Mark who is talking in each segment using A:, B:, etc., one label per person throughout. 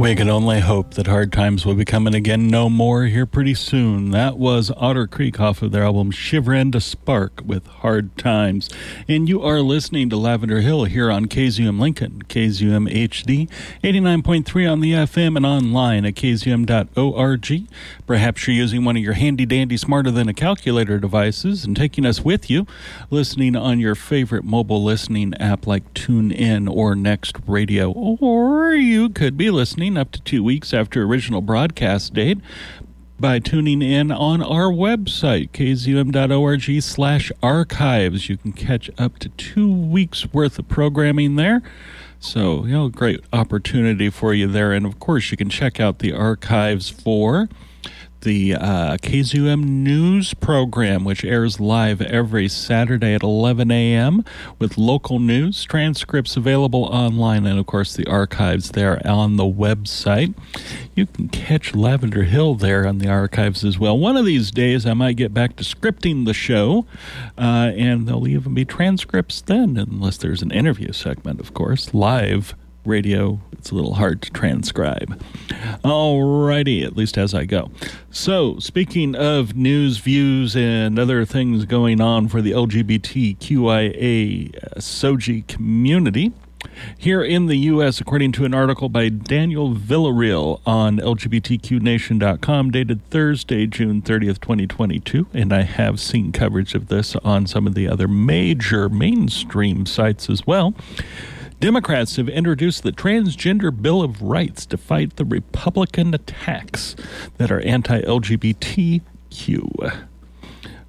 A: We can only hope that hard times will be coming again no more here pretty soon. That was Otter Creek off of their album Shiver and a Spark with Hard Times. And you are listening to Lavender Hill here on KZUM Lincoln, KZUM HD, 89.3 on the FM and online at kzum.org. Perhaps you're using one of your handy dandy smarter than a calculator devices and taking us with you, listening on your favorite mobile listening app like TuneIn or Next Radio. Or you could be listening up to two weeks after original broadcast date by tuning in on our website, kzum.org slash archives. You can catch up to two weeks worth of programming there. So, you know, great opportunity for you there. And of course, you can check out the archives for the uh, KZUM News program, which airs live every Saturday at 11 a.m. with local news, transcripts available online, and of course the archives there on the website. You can catch Lavender Hill there on the archives as well. One of these days, I might get back to scripting the show, uh, and there'll even be transcripts then, unless there's an interview segment, of course, live radio, it's a little hard to transcribe. Alrighty, at least as I go. So, speaking of news, views, and other things going on for the LGBTQIA uh, SOGI community, here in the U.S., according to an article by Daniel Villarreal on LGBTQNation.com, dated Thursday, June 30th, 2022, and I have seen coverage of this on some of the other major mainstream sites as well. Democrats have introduced the Transgender Bill of Rights to fight the Republican attacks that are anti LGBTQ.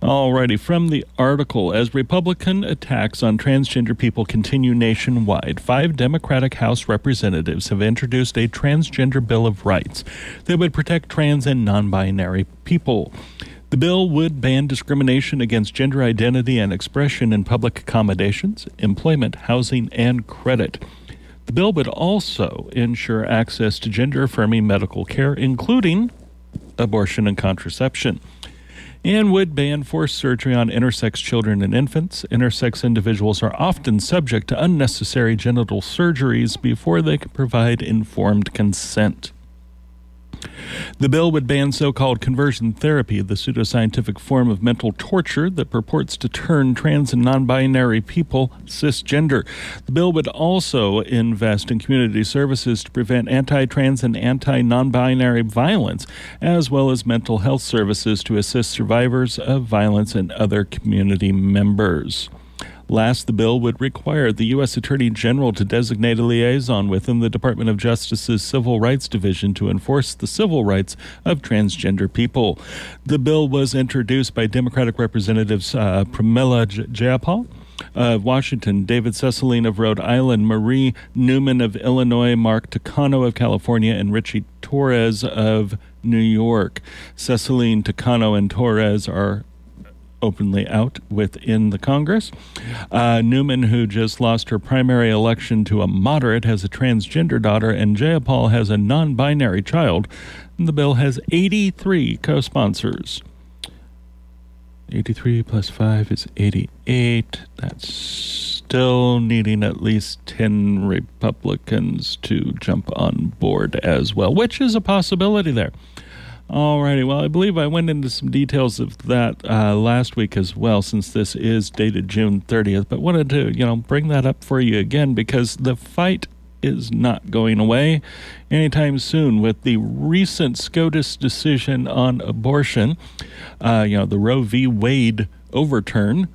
A: Alrighty, from the article, as Republican attacks on transgender people continue nationwide, five Democratic House representatives have introduced a transgender Bill of Rights that would protect trans and non binary people. The bill would ban discrimination against gender identity and expression in public accommodations, employment, housing, and credit. The bill would also ensure access to gender affirming medical care, including abortion and contraception, and would ban forced surgery on intersex children and infants. Intersex individuals are often subject to unnecessary genital surgeries before they can provide informed consent. The bill would ban so called conversion therapy, the pseudoscientific form of mental torture that purports to turn trans and non binary people cisgender. The bill would also invest in community services to prevent anti trans and anti non binary violence, as well as mental health services to assist survivors of violence and other community members. Last, the bill would require the U.S. Attorney General to designate a liaison within the Department of Justice's Civil Rights Division to enforce the civil rights of transgender people. The bill was introduced by Democratic Representatives uh, Pramila Jayapal of Washington, David Cicilline of Rhode Island, Marie Newman of Illinois, Mark Takano of California, and Richie Torres of New York. Cicilline, Takano, and Torres are openly out within the Congress. Uh, Newman, who just lost her primary election to a moderate, has a transgender daughter, and Jayapal has a non binary child. And the bill has 83 co sponsors. 83 plus 5 is 88. That's still needing at least 10 Republicans to jump on board as well, which is a possibility there. Alrighty, well, I believe I went into some details of that uh, last week as well, since this is dated June 30th, but wanted to, you know, bring that up for you again because the fight is not going away anytime soon with the recent SCOTUS decision on abortion, uh, you know, the Roe v. Wade overturn.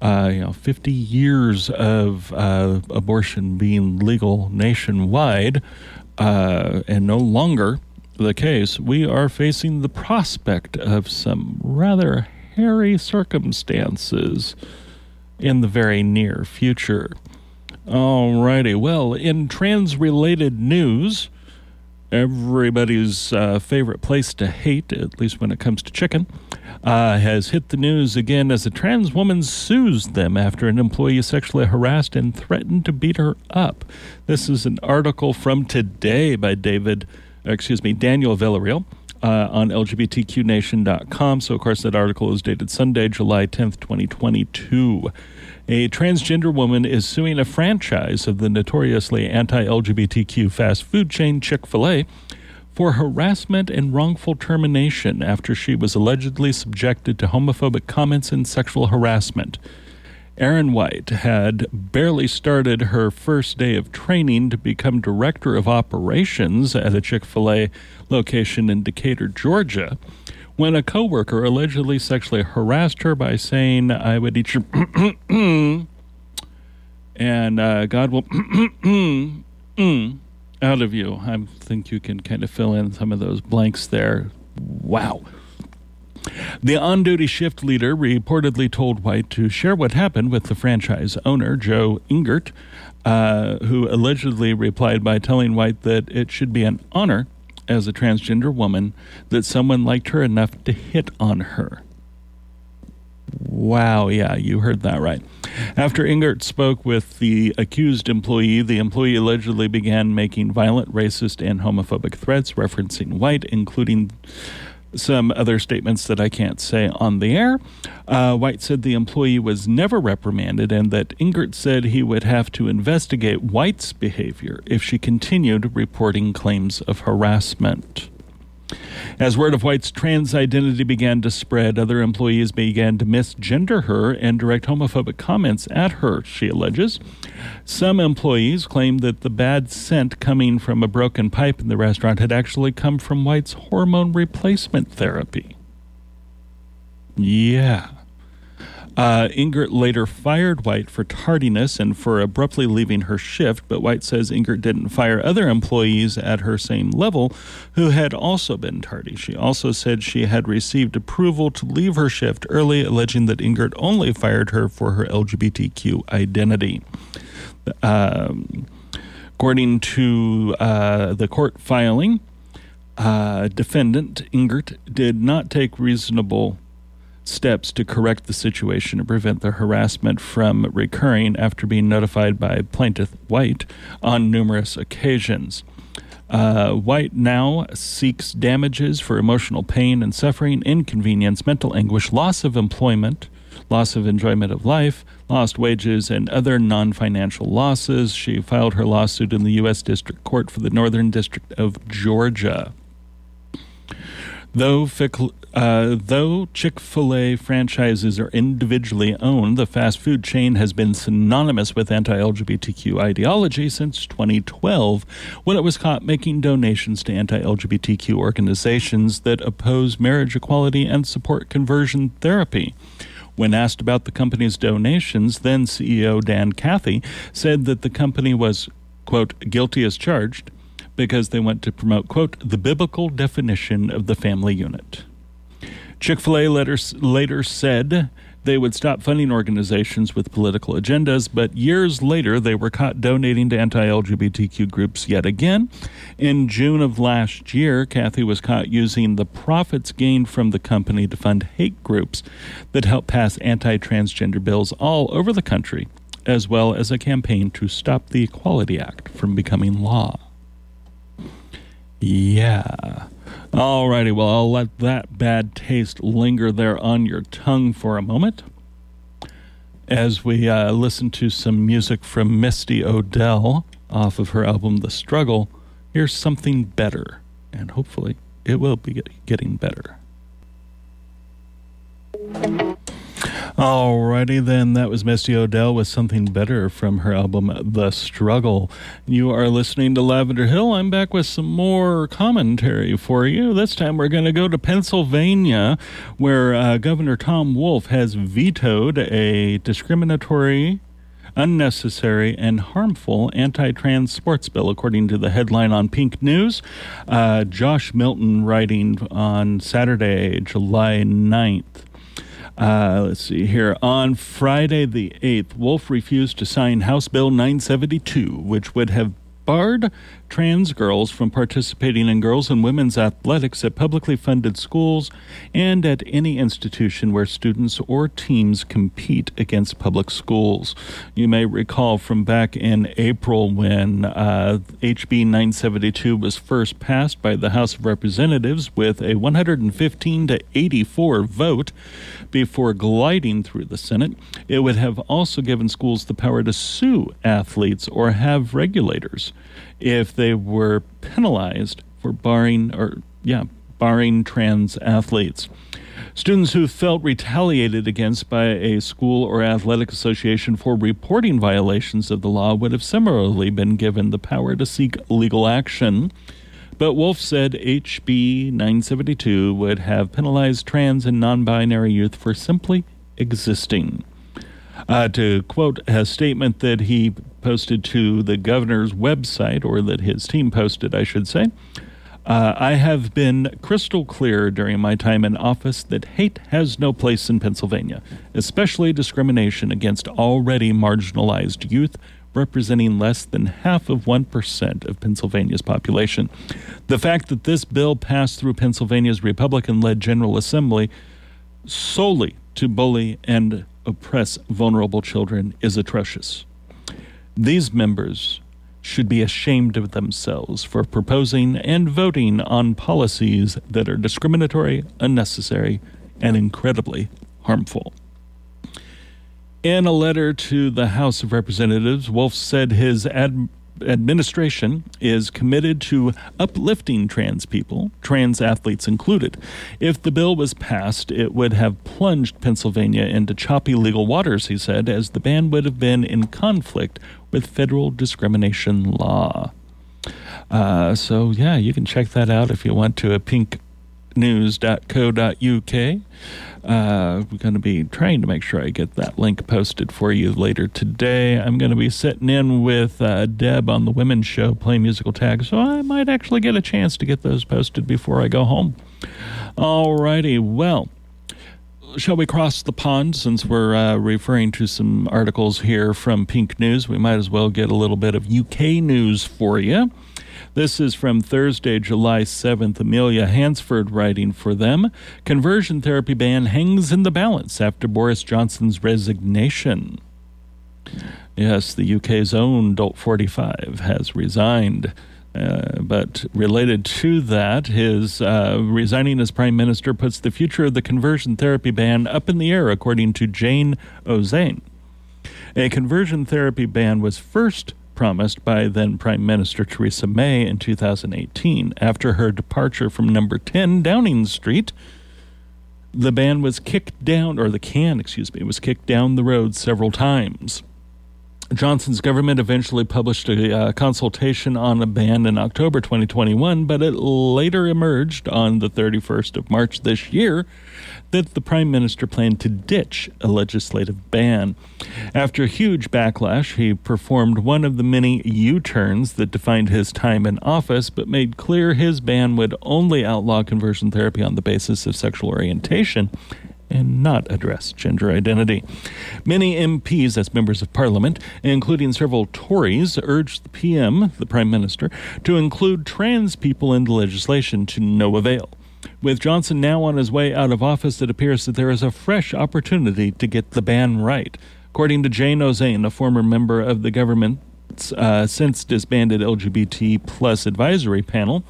A: Uh, you know, 50 years of uh, abortion being legal nationwide uh, and no longer the case, we are facing the prospect of some rather hairy circumstances in the very near future. Alrighty, well, in trans related news, everybody's uh, favorite place to hate, at least when it comes to chicken, uh, has hit the news again as a trans woman sues them after an employee sexually harassed and threatened to beat her up. This is an article from today by David excuse me, Daniel Villarreal. Uh, on LGBTQNation.com. So, of course, that article is dated Sunday, July 10th, 2022. A transgender woman is suing a franchise of the notoriously anti LGBTQ fast food chain Chick fil A for harassment and wrongful termination after she was allegedly subjected to homophobic comments and sexual harassment. Erin White had barely started her first day of training to become director of operations at a Chick fil A location in Decatur, Georgia, when a coworker allegedly sexually harassed her by saying, I would eat your and uh, God will out of you. I think you can kind of fill in some of those blanks there. Wow. The on duty shift leader reportedly told White to share what happened with the franchise owner, Joe Ingert, uh, who allegedly replied by telling White that it should be an honor as a transgender woman that someone liked her enough to hit on her. Wow, yeah, you heard that right. After Ingert spoke with the accused employee, the employee allegedly began making violent, racist, and homophobic threats referencing White, including some other statements that I can't say on the air. Uh, White said the employee was never reprimanded and that Ingert said he would have to investigate White's behavior if she continued reporting claims of harassment. As word of White's trans identity began to spread, other employees began to misgender her and direct homophobic comments at her, she alleges. Some employees claimed that the bad scent coming from a broken pipe in the restaurant had actually come from White's hormone replacement therapy. Yeah. Uh, Ingert later fired White for tardiness and for abruptly leaving her shift, but White says Ingert didn't fire other employees at her same level who had also been tardy. She also said she had received approval to leave her shift early, alleging that Ingert only fired her for her LGBTQ identity. Um, according to uh, the court filing, uh, defendant Ingert did not take reasonable steps to correct the situation and prevent the harassment from recurring after being notified by plaintiff White on numerous occasions. Uh, White now seeks damages for emotional pain and suffering, inconvenience, mental anguish, loss of employment, loss of enjoyment of life, lost wages, and other non financial losses. She filed her lawsuit in the U.S. District Court for the Northern District of Georgia. Though, uh, though Chick fil A franchises are individually owned, the fast food chain has been synonymous with anti LGBTQ ideology since 2012 when it was caught making donations to anti LGBTQ organizations that oppose marriage equality and support conversion therapy. When asked about the company's donations, then CEO Dan Cathy said that the company was, quote, guilty as charged because they want to promote, quote, the biblical definition of the family unit. Chick fil A later, said they would stop funding organizations with political agendas, but years later they were caught donating to anti LGBTQ groups yet again. In June of last year, Cathy was caught using the profits gained from the company to fund hate groups that help pass anti transgender bills all over the country, as well as a campaign to stop the Equality Act from becoming law. Yeah. Alrighty, well, I'll let that bad taste linger there on your tongue for a moment as we uh, listen to some music from Misty Odell off of her album The Struggle. Here's something better, and hopefully it will be getting better. Alrighty then, that was Misty Odell with something better from her album The Struggle. You are listening to Lavender Hill. I'm back with some more commentary for you. This time we're going to go to Pennsylvania, where uh, Governor Tom Wolf has vetoed a discriminatory unnecessary and harmful anti trans sports bill, according to the headline on Pink News. Uh, Josh Milton writing on Saturday, July 9th. Uh, let's see here. On Friday the 8th, Wolf refused to sign House Bill 972, which would have barred trans girls from participating in girls and women's athletics at publicly funded schools and at any institution where students or teams compete against public schools. You may recall from back in April when uh, HB 972 was first passed by the House of Representatives with a 115 to 84 vote before gliding through the Senate. It would have also given schools the power to sue athletes or have regulators if they were penalized for barring or yeah, barring trans athletes. Students who felt retaliated against by a school or athletic association for reporting violations of the law would have similarly been given the power to seek legal action. But Wolf said HB 972 would have penalized trans and non binary youth for simply existing. Uh, to quote a statement that he posted to the governor's website, or that his team posted, I should say. Uh, I have been crystal clear during my time in office that hate has no place in Pennsylvania, especially discrimination against already marginalized youth representing less than half of 1% of Pennsylvania's population. The fact that this bill passed through Pennsylvania's Republican led General Assembly solely to bully and oppress vulnerable children is atrocious. These members should be ashamed of themselves for proposing and voting on policies that are discriminatory, unnecessary, and incredibly harmful. In a letter to the House of Representatives, Wolf said his ad- administration is committed to uplifting trans people, trans athletes included. If the bill was passed, it would have plunged Pennsylvania into choppy legal waters, he said, as the ban would have been in conflict with federal discrimination law. Uh, so, yeah, you can check that out if you want to a pinknews.co.uk. Uh, we're going to be trying to make sure I get that link posted for you later today. I'm going to be sitting in with uh, Deb on the Women's Show playing musical Tag, so I might actually get a chance to get those posted before I go home. Alrighty, well shall we cross the pond since we're uh, referring to some articles here from Pink News? We might as well get a little bit of UK news for you. This is from Thursday, July 7th. Amelia Hansford writing for them. Conversion therapy ban hangs in the balance after Boris Johnson's resignation. Yes, the UK's own Dolt 45 has resigned. Uh, but related to that, his uh, resigning as prime minister puts the future of the conversion therapy ban up in the air, according to Jayne Ozanne. A conversion therapy ban was first promised by then Prime Minister Theresa May in 2018. After her departure from number 10 Downing Street, the ban was kicked down, or the can, excuse me, was kicked down the road several times. Johnson's government eventually published a uh, consultation on a ban in October 2021, but it later emerged on the 31st of March this year that the prime minister planned to ditch a legislative ban. After a huge backlash, he performed one of the many U turns that defined his time in office, but made clear his ban would only outlaw conversion therapy on the basis of sexual orientation and not address gender identity. Many MPs, as members of parliament, including several Tories, urged the PM, the Prime Minister, to include trans people in the legislation to no avail. With Johnson now on his way out of office, it appears that there is a fresh opportunity to get the ban right. According to Jayne Ozanne, a former member of the government's uh, since disbanded LGBT plus advisory panel,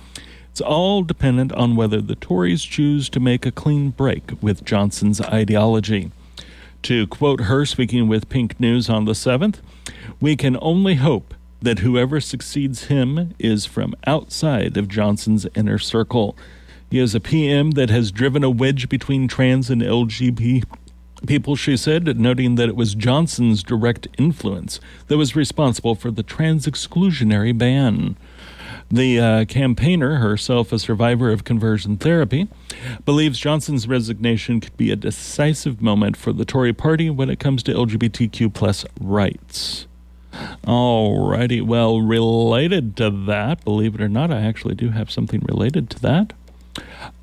A: it's all dependent on whether the Tories choose to make a clean break with Johnson's ideology. To quote her speaking with Pink News on the 7th, we can only hope that whoever succeeds him is from outside of Johnson's inner circle. He is a PM that has driven a wedge between trans and LGBT people, she said, noting that it was Johnson's direct influence that was responsible for the trans exclusionary ban. The uh, campaigner, herself a survivor of conversion therapy, believes Johnson's resignation could be a decisive moment for the Tory party when it comes to LGBTQ plus rights. Alrighty, well, related to that, believe it or not, I actually do have something related to that.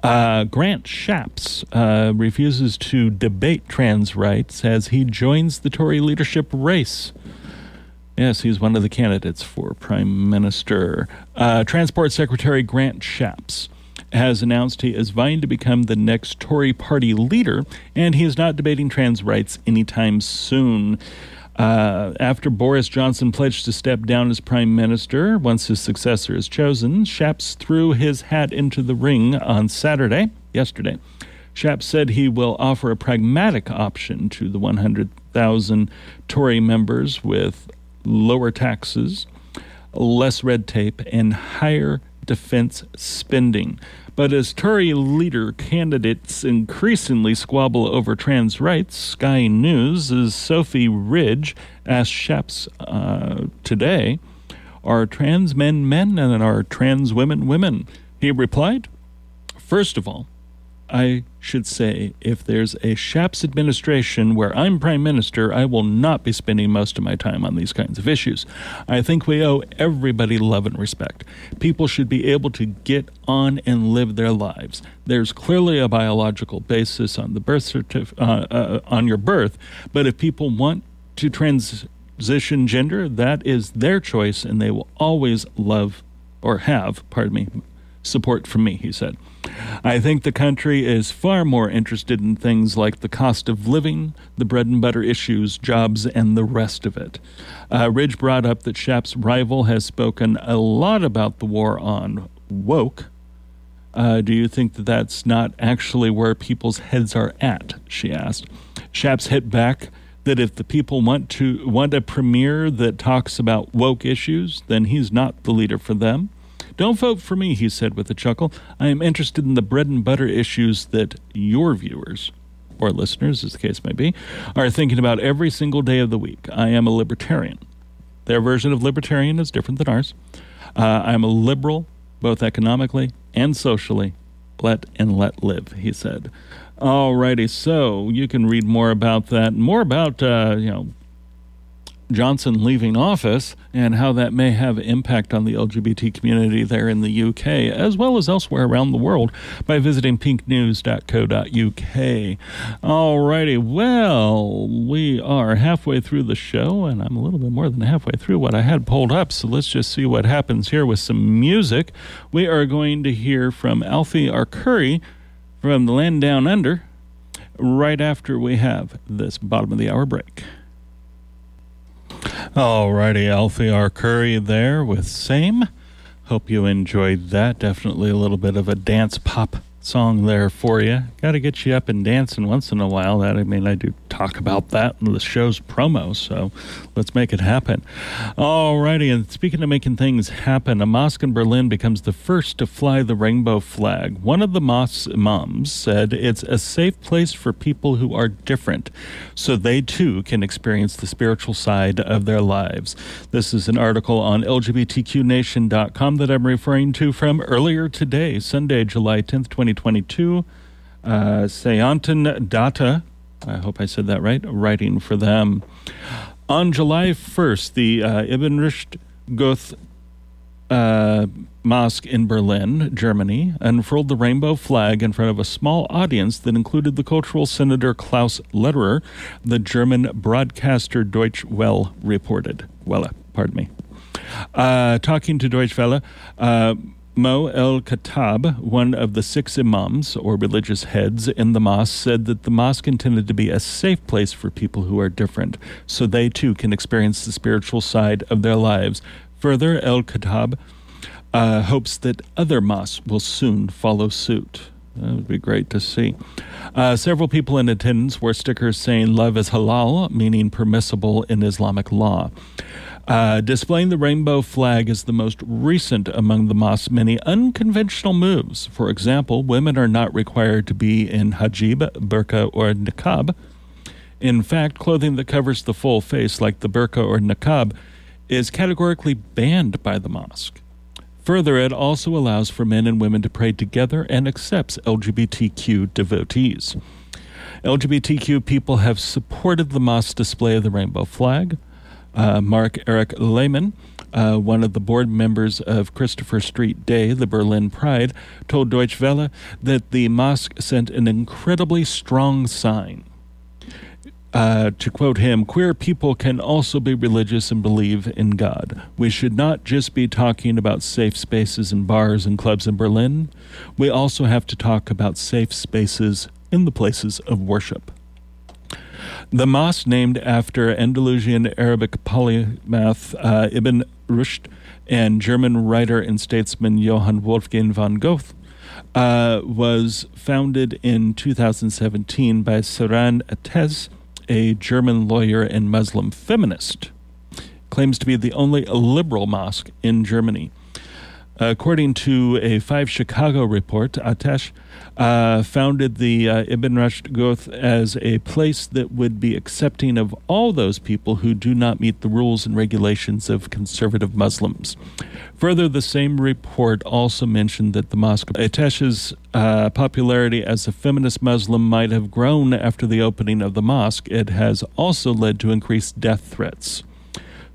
A: Uh, Grant Shapps uh, refuses to debate trans rights as he joins the Tory leadership race. Yes, he's one of the candidates for prime minister. Uh, Transport Secretary Grant Shapps has announced he is vying to become the next Tory party leader, and he is not debating trans rights anytime soon. Uh, after Boris Johnson pledged to step down as prime minister once his successor is chosen, Shapps threw his hat into the ring on Saturday, yesterday. Shapps said he will offer a pragmatic option to the 100,000 Tory members with lower taxes, less red tape, and higher defense spending. But as Tory leader candidates increasingly squabble over trans rights, Sky News' Sophy Ridge asked Shapps uh, today, Are trans men men and are trans women women? He replied, First of all, I should say, if there's a Shapps administration where I'm prime minister, I will not be spending most of my time on these kinds of issues. I think we owe everybody love and respect. People should be able to get on and live their lives. There's clearly a biological basis on the birth certif- uh, uh, on your birth, but if people want to transition gender, that is their choice, and they will always love or have, pardon me, support from me, he said. I think the country is far more interested in things like the cost of living, the bread and butter issues, jobs, and the rest of it. Uh, Ridge brought up that Shapps' rival has spoken a lot about the war on woke. Uh, do you think that that's not actually where people's heads are at? She asked. Shapps hit back that if the people want to want a premier that talks about woke issues, then he's not the leader for them. Don't vote for me, he said with a chuckle. I am interested in the bread and butter issues that your viewers, or listeners, as the case may be, are thinking about every single day of the week. I am a libertarian. Their version of libertarian is different than ours. Uh, I'm a liberal, both economically and socially. Let and let live, he said. Alrighty, so you can read more about that, more about uh, you know Johnson leaving office and how that may have impact on the LGBT community there in the UK as well as elsewhere around the world by visiting pinknews.co.uk. Alrighty, well, we are halfway through the show and I'm a little bit more than halfway through what I had pulled up, so let's just see what happens here with some music. We are going to hear from Alfie Arcuri from the land down under right after we have this bottom of the hour break. Alrighty, Alfie Arcuri there with Same. Hope you enjoyed that. Definitely a little bit of a dance pop song there for you. Got to get you up and dancing once in a while. That I mean, I do talk about that in the show's promo, so let's make it happen. Alrighty, and speaking of making things happen, a mosque in Berlin becomes the first to fly the rainbow flag. One of the mosque's imams said it's a safe place for people who are different, so they too can experience the spiritual side of their lives. This is an article on LGBTQNation.com that I'm referring to from earlier today, Sunday, July 10th, 20. 2022. Uh, Sayontan Datta, I hope I said that right, writing for them. On July 1st, the uh, Ibn Rushd Goth uh, Mosque in Berlin, Germany, unfurled the rainbow flag in front of a small audience that included the cultural senator Klaus Lederer, the German broadcaster Deutsche Welle reported. Welle, pardon me. Uh, talking to Deutsche Welle, uh, Mo El Khattab, one of the six imams or religious heads in the mosque, said that the mosque intended to be a safe place for people who are different, so they too can experience the spiritual side of their lives. Further, El Khattab uh, hopes that other mosques will soon follow suit. That would be great to see. Uh, several people in attendance wore stickers saying love is halal, meaning permissible in Islamic law. Uh, displaying the rainbow flag is the most recent among the mosque's many unconventional moves. For example, women are not required to be in hijab, burqa, or niqab. In fact, clothing that covers the full face, like the burqa or niqab, is categorically banned by the mosque. Further, it also allows for men and women to pray together and accepts LGBTQ devotees. LGBTQ people have supported the mosque's display of the rainbow flag. Uh, Mark Eric Lehman, uh, one of the board members of Christopher Street Day, the Berlin Pride, told Deutsche Welle that the mosque sent an incredibly strong sign. Uh, to quote him, queer people can also be religious and believe in God. We should not just be talking about safe spaces in bars and clubs in Berlin. We also have to talk about safe spaces in the places of worship. The mosque, named after Andalusian Arabic polymath uh, Ibn Rushd and German writer and statesman Johann Wolfgang von Goethe, uh, was founded in 2017 by Seyran Ateş, a German lawyer and Muslim feminist. Claims to be the only liberal mosque in Germany. According to a Five Chicago report, Ateş uh, founded the uh, Ibn Rushd Goth as a place that would be accepting of all those people who do not meet the rules and regulations of conservative Muslims. Further, the same report also mentioned that the Mosque Ateş's uh, popularity as a feminist Muslim might have grown after the opening of the mosque. It has also led to increased death threats.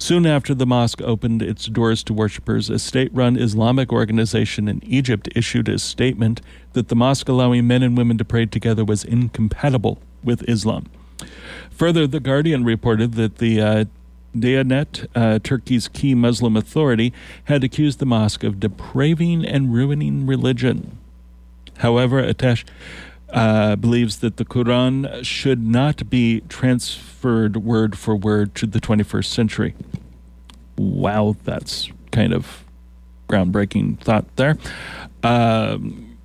A: Soon after the mosque opened its doors to worshippers, a state run Islamic organization in Egypt issued a statement that the mosque allowing men and women to pray together was incompatible with Islam. Further, The Guardian reported that the uh, Diyanet, uh, Turkey's key Muslim authority, had accused the mosque of depraving and ruining religion. However, Ateş uh, believes that the Quran should not be transferred word for word to the 21st century. Wow, that's kind of groundbreaking thought there. Um,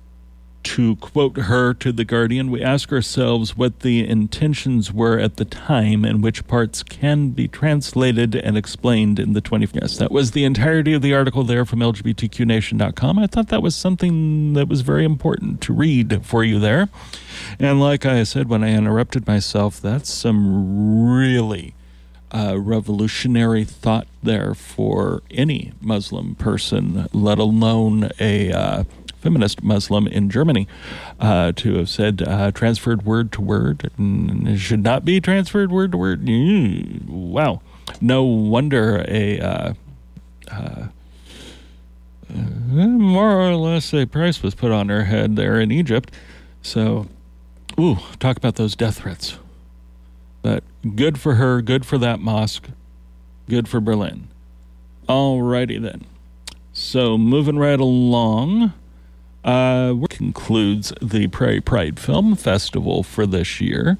A: to quote her to The Guardian, we ask ourselves what the intentions were at the time and which parts can be translated and explained in the 20th. Yes, that was the entirety of the article there from LGBTQNation.com. I thought that was something that was very important to read for you there. And like I said when I interrupted myself, that's some really uh, revolutionary thought there for any Muslim person, let alone a. Uh, feminist Muslim in Germany uh, to have said uh, transferred word to word should not be transferred word to word. Wow. No wonder a uh, uh, more or less a price was put on her head there in Egypt. So, ooh, talk about those death threats. But good for her, good for that mosque, good for Berlin. Alrighty then. So, moving right along uh, concludes the Prairie Pride Film Festival for this year.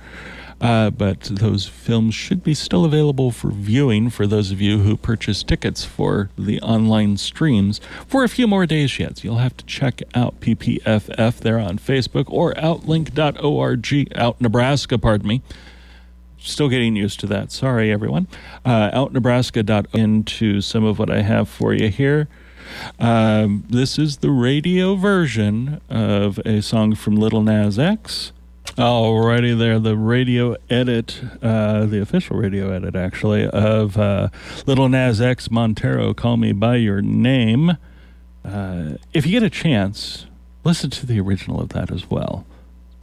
A: Uh, but those films should be still available for viewing for those of you who purchase tickets for the online streams for a few more days yet. So you'll have to check out PPFF there on Facebook or outlink.org, out Nebraska, pardon me. Still getting used to that. Sorry, everyone. Uh, outnebraska.org into some of what I have for you here. Um, this is the radio version of a song from Little Nas X. Alrighty, there, the radio edit, uh, the official radio edit, actually, of uh, Little Nas X Montero, Call Me By Your Name. Uh, if you get a chance, listen to the original of that as well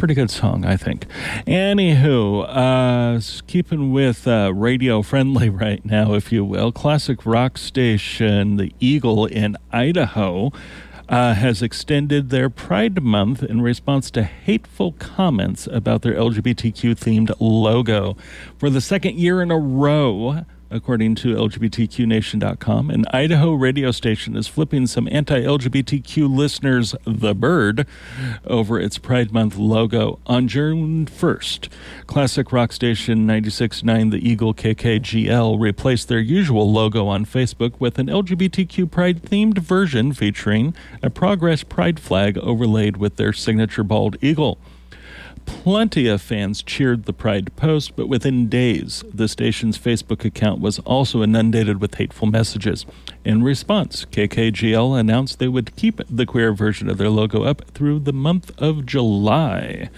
A: pretty good song, I think. Anywho, uh, keeping with uh, radio friendly right now, if you will, classic rock station, the Eagle in Idaho. Uh, has extended their Pride Month in response to hateful comments about their LGBTQ themed logo. For the second year in a row, according to LGBTQNation.com. An Idaho radio station is flipping some anti LGBTQ listeners the bird over its Pride Month logo on June 1st. Classic rock station 96.9 The Eagle KKGL replaced their usual logo on Facebook with an LGBTQ Pride themed version featuring a Progress Pride flag overlaid with their signature bald eagle. Plenty of fans cheered the Pride post, but within days, the station's Facebook account was also inundated with hateful messages. In response, KKGL announced they would keep the queer version of their logo up through the month of July.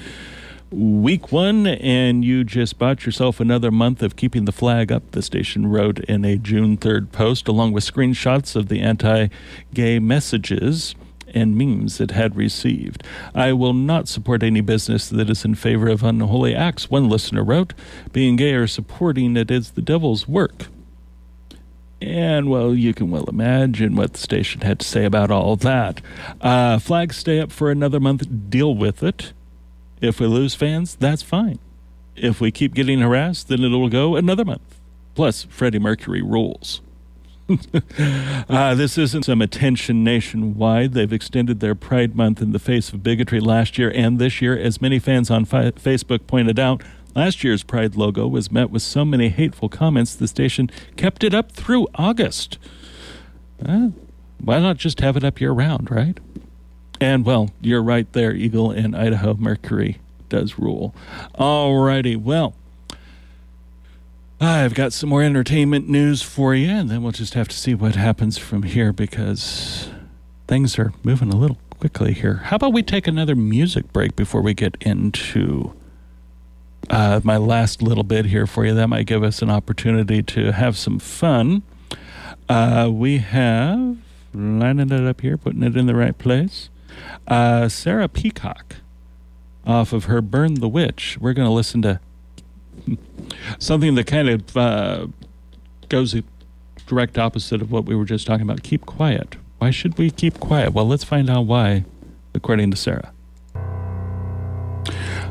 A: Week one, and you just bought yourself another month of keeping the flag up, the station wrote in a June 3rd post, along with screenshots of the anti gay messages and memes it had received. I will not support any business that is in favor of unholy acts, one listener wrote. Being gay or supporting it is the devil's work. And, well, you can well imagine what the station had to say about all that. Uh, flags stay up for another month, deal with it. If we lose fans, that's fine. If we keep getting harassed, then it'll go another month. Plus, Freddie Mercury rules. uh, this isn't some attention nationwide. They've extended their Pride Month in the face of bigotry last year and this year. As many fans on fi- Facebook pointed out, last year's Pride logo was met with so many hateful comments, the station kept it up through August. Uh, why not just have it up year round, right? And well, you're right there, Eagle in Idaho. Mercury does rule. All righty. Well, I've got some more entertainment news for you, and then we'll just have to see what happens from here because things are moving a little quickly here. How about we take another music break before we get into uh, my last little bit here for you? That might give us an opportunity to have some fun. Uh, we have lining it up here, putting it in the right place. Uh, Sarah Peacock off of her Burn the Witch. We're going to listen to something that kind of uh, goes the direct opposite of what we were just talking about. Keep quiet. Why should we keep quiet? Well, let's find out why, according to Sarah.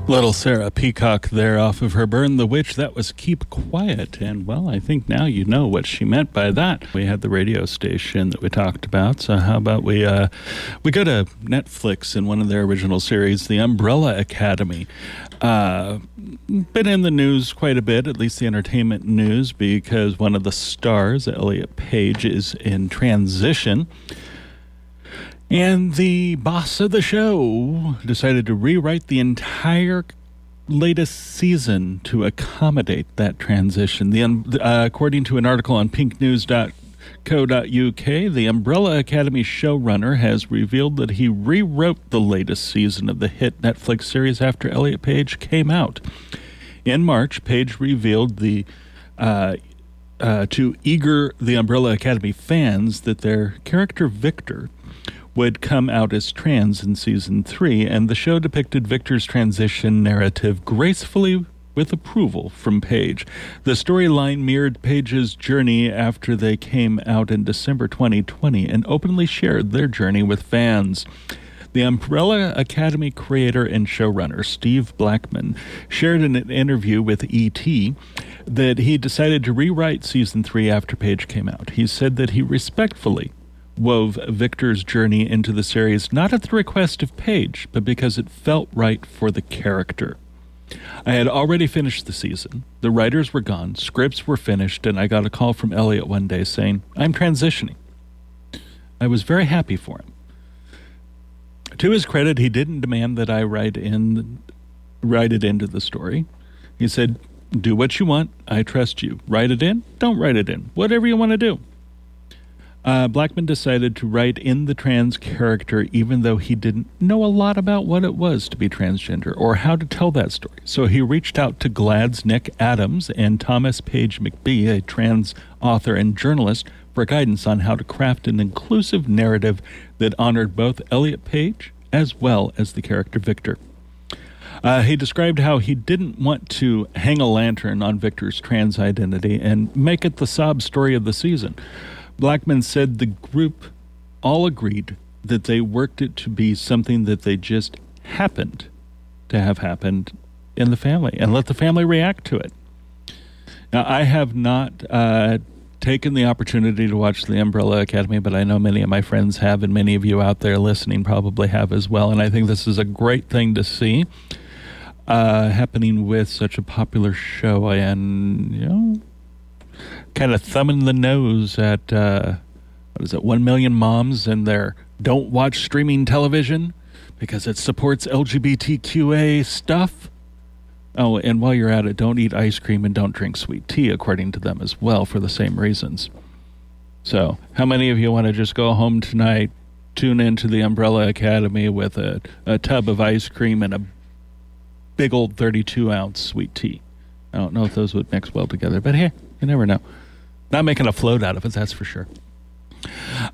A: Little Sarah Peacock there off of her Burn the Witch. That was Keep Quiet. And well, I think now you know what she meant by that. We had the radio station that we talked about. So how about we uh, we go to Netflix in one of their original series, The Umbrella Academy. Uh, been in the news quite a bit, at least the entertainment news, because one of the stars, Elliot Page, is in transition. And the boss of the show decided to rewrite the entire latest season to accommodate that transition. The, uh, according to an article on pinknews.co.uk, the Umbrella Academy showrunner has revealed that he rewrote the latest season of the hit Netflix series after Elliot Page came out. In March, Page revealed the uh, uh, to eager the Umbrella Academy fans that their character Victor would come out as trans in season three, and the show depicted Victor's transition narrative gracefully with approval from Page. The storyline mirrored Page's journey after they came out in December 2020 and openly shared their journey with fans. The Umbrella Academy creator and showrunner Steve Blackman shared in an interview with ET that he decided to rewrite season three after Page came out. He said that he respectfully wove Victor's journey into the series not at the request of Page, but because it felt right for the character. I had already finished the season. The writers were gone, scripts were finished, and I got a call from Elliot one day saying, I'm transitioning. I was very happy for him. To his credit, he didn't demand that I write in write it into the story. He said, Do what you want. I trust you. Write it in, don't write it in. Whatever you want to do. Uh, Blackman decided to write in the trans character even though he didn't know a lot about what it was to be transgender or how to tell that story. So he reached out to GLAAD's Nick Adams and Thomas Page McBee, a trans author and journalist, for guidance on how to craft an inclusive narrative that honored both Elliot Page as well as the character Victor. Uh, he described how he didn't want to hang a lantern on Victor's trans identity and make it the sob story of the season. Blackman said the group all agreed that they worked it to be something that they just happened to have happened in the family and let the family react to it. Now, I have not uh, taken the opportunity to watch the Umbrella Academy, but I know many of my friends have, and many of you out there listening probably have as well. And I think this is a great thing to see uh, happening with such a popular show. And, you know, kind of thumbing the nose at uh, what is it, one million moms and their don't watch streaming television because it supports LGBTQA stuff. Oh, and while you're at it, don't eat ice cream and don't drink sweet tea, according to them as well, for the same reasons. So, how many of you want to just go home tonight, tune into the Umbrella Academy with a, a tub of ice cream and a big old 32 ounce sweet tea? I don't know if those would mix well together, but hey, you never know. Not making a float out of it, that's for sure.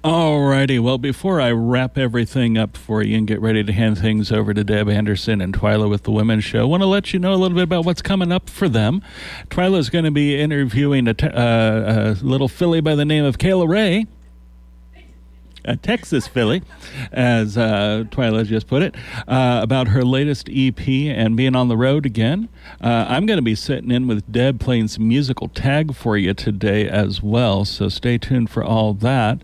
A: Alrighty, well, before I wrap everything up for you and get ready to hand things over to Deb Anderson and Twyla with the Women's Show, I want to let you know a little bit about what's coming up for them. Twyla is going to be interviewing a, t- uh, a little filly by the name of Kayla Ray. A Texas filly, as uh, Twyla just put it, uh, about her latest EP and being on the road again. Uh, I'm going to be sitting in with Deb playing some musical tag for you today as well, so stay tuned for all that.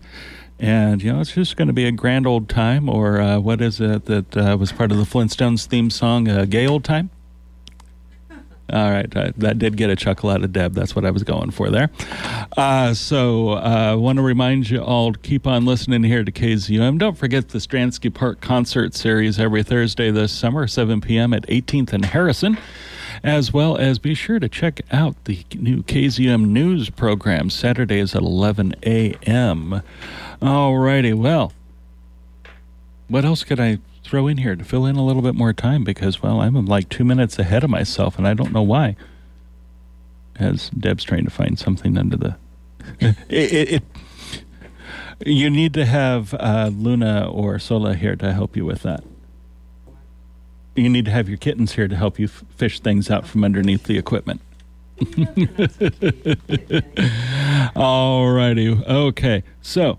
A: And, you know, it's just going to be a grand old time, or uh, what is it that uh, was part of the Flintstones theme song, a gay old time? All right, that did get a chuckle out of Deb. That's what I was going for there. Uh, so, I uh, want to remind you all to keep on listening here to KZUM. Don't forget the Stransky Park concert series every Thursday this summer, 7 p.m. at 18th and Harrison. As well as be sure to check out the new KZUM news program Saturdays at 11 a.m. All righty, well, what else could I throw in here to fill in a little bit more time because, well, I'm like two minutes ahead of myself and I don't know why. As Deb's trying to find something under the. it, it, it, you need to have uh, Luna or Sola here to help you with that. You need to have your kittens here to help you f- fish things out from underneath the equipment. All righty. Okay. So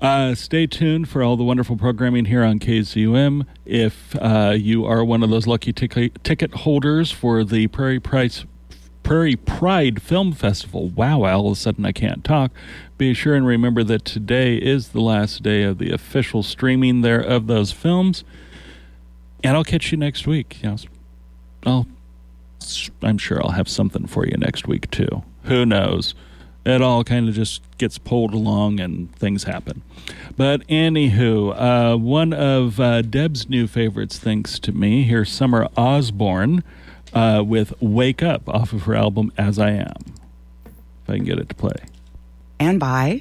A: uh, stay tuned for all the wonderful programming here on KZUM. If uh, you are one of those lucky tic- ticket holders for the Prairie Price Prairie Pride Film Festival. Wow, all of a sudden I can't talk. Be sure and remember that today is the last day of the official streaming there of those films. And I'll catch you next week. Know, I'll, I'm sure I'll have something for you next week too. Who knows? It all kind of just gets pulled along and things happen. But anywho, uh, one of uh, Deb's new favorites, thanks to me, here's Summer Osborne uh, with Wake Up off of her album As I Am. If I can get it to play.
B: And by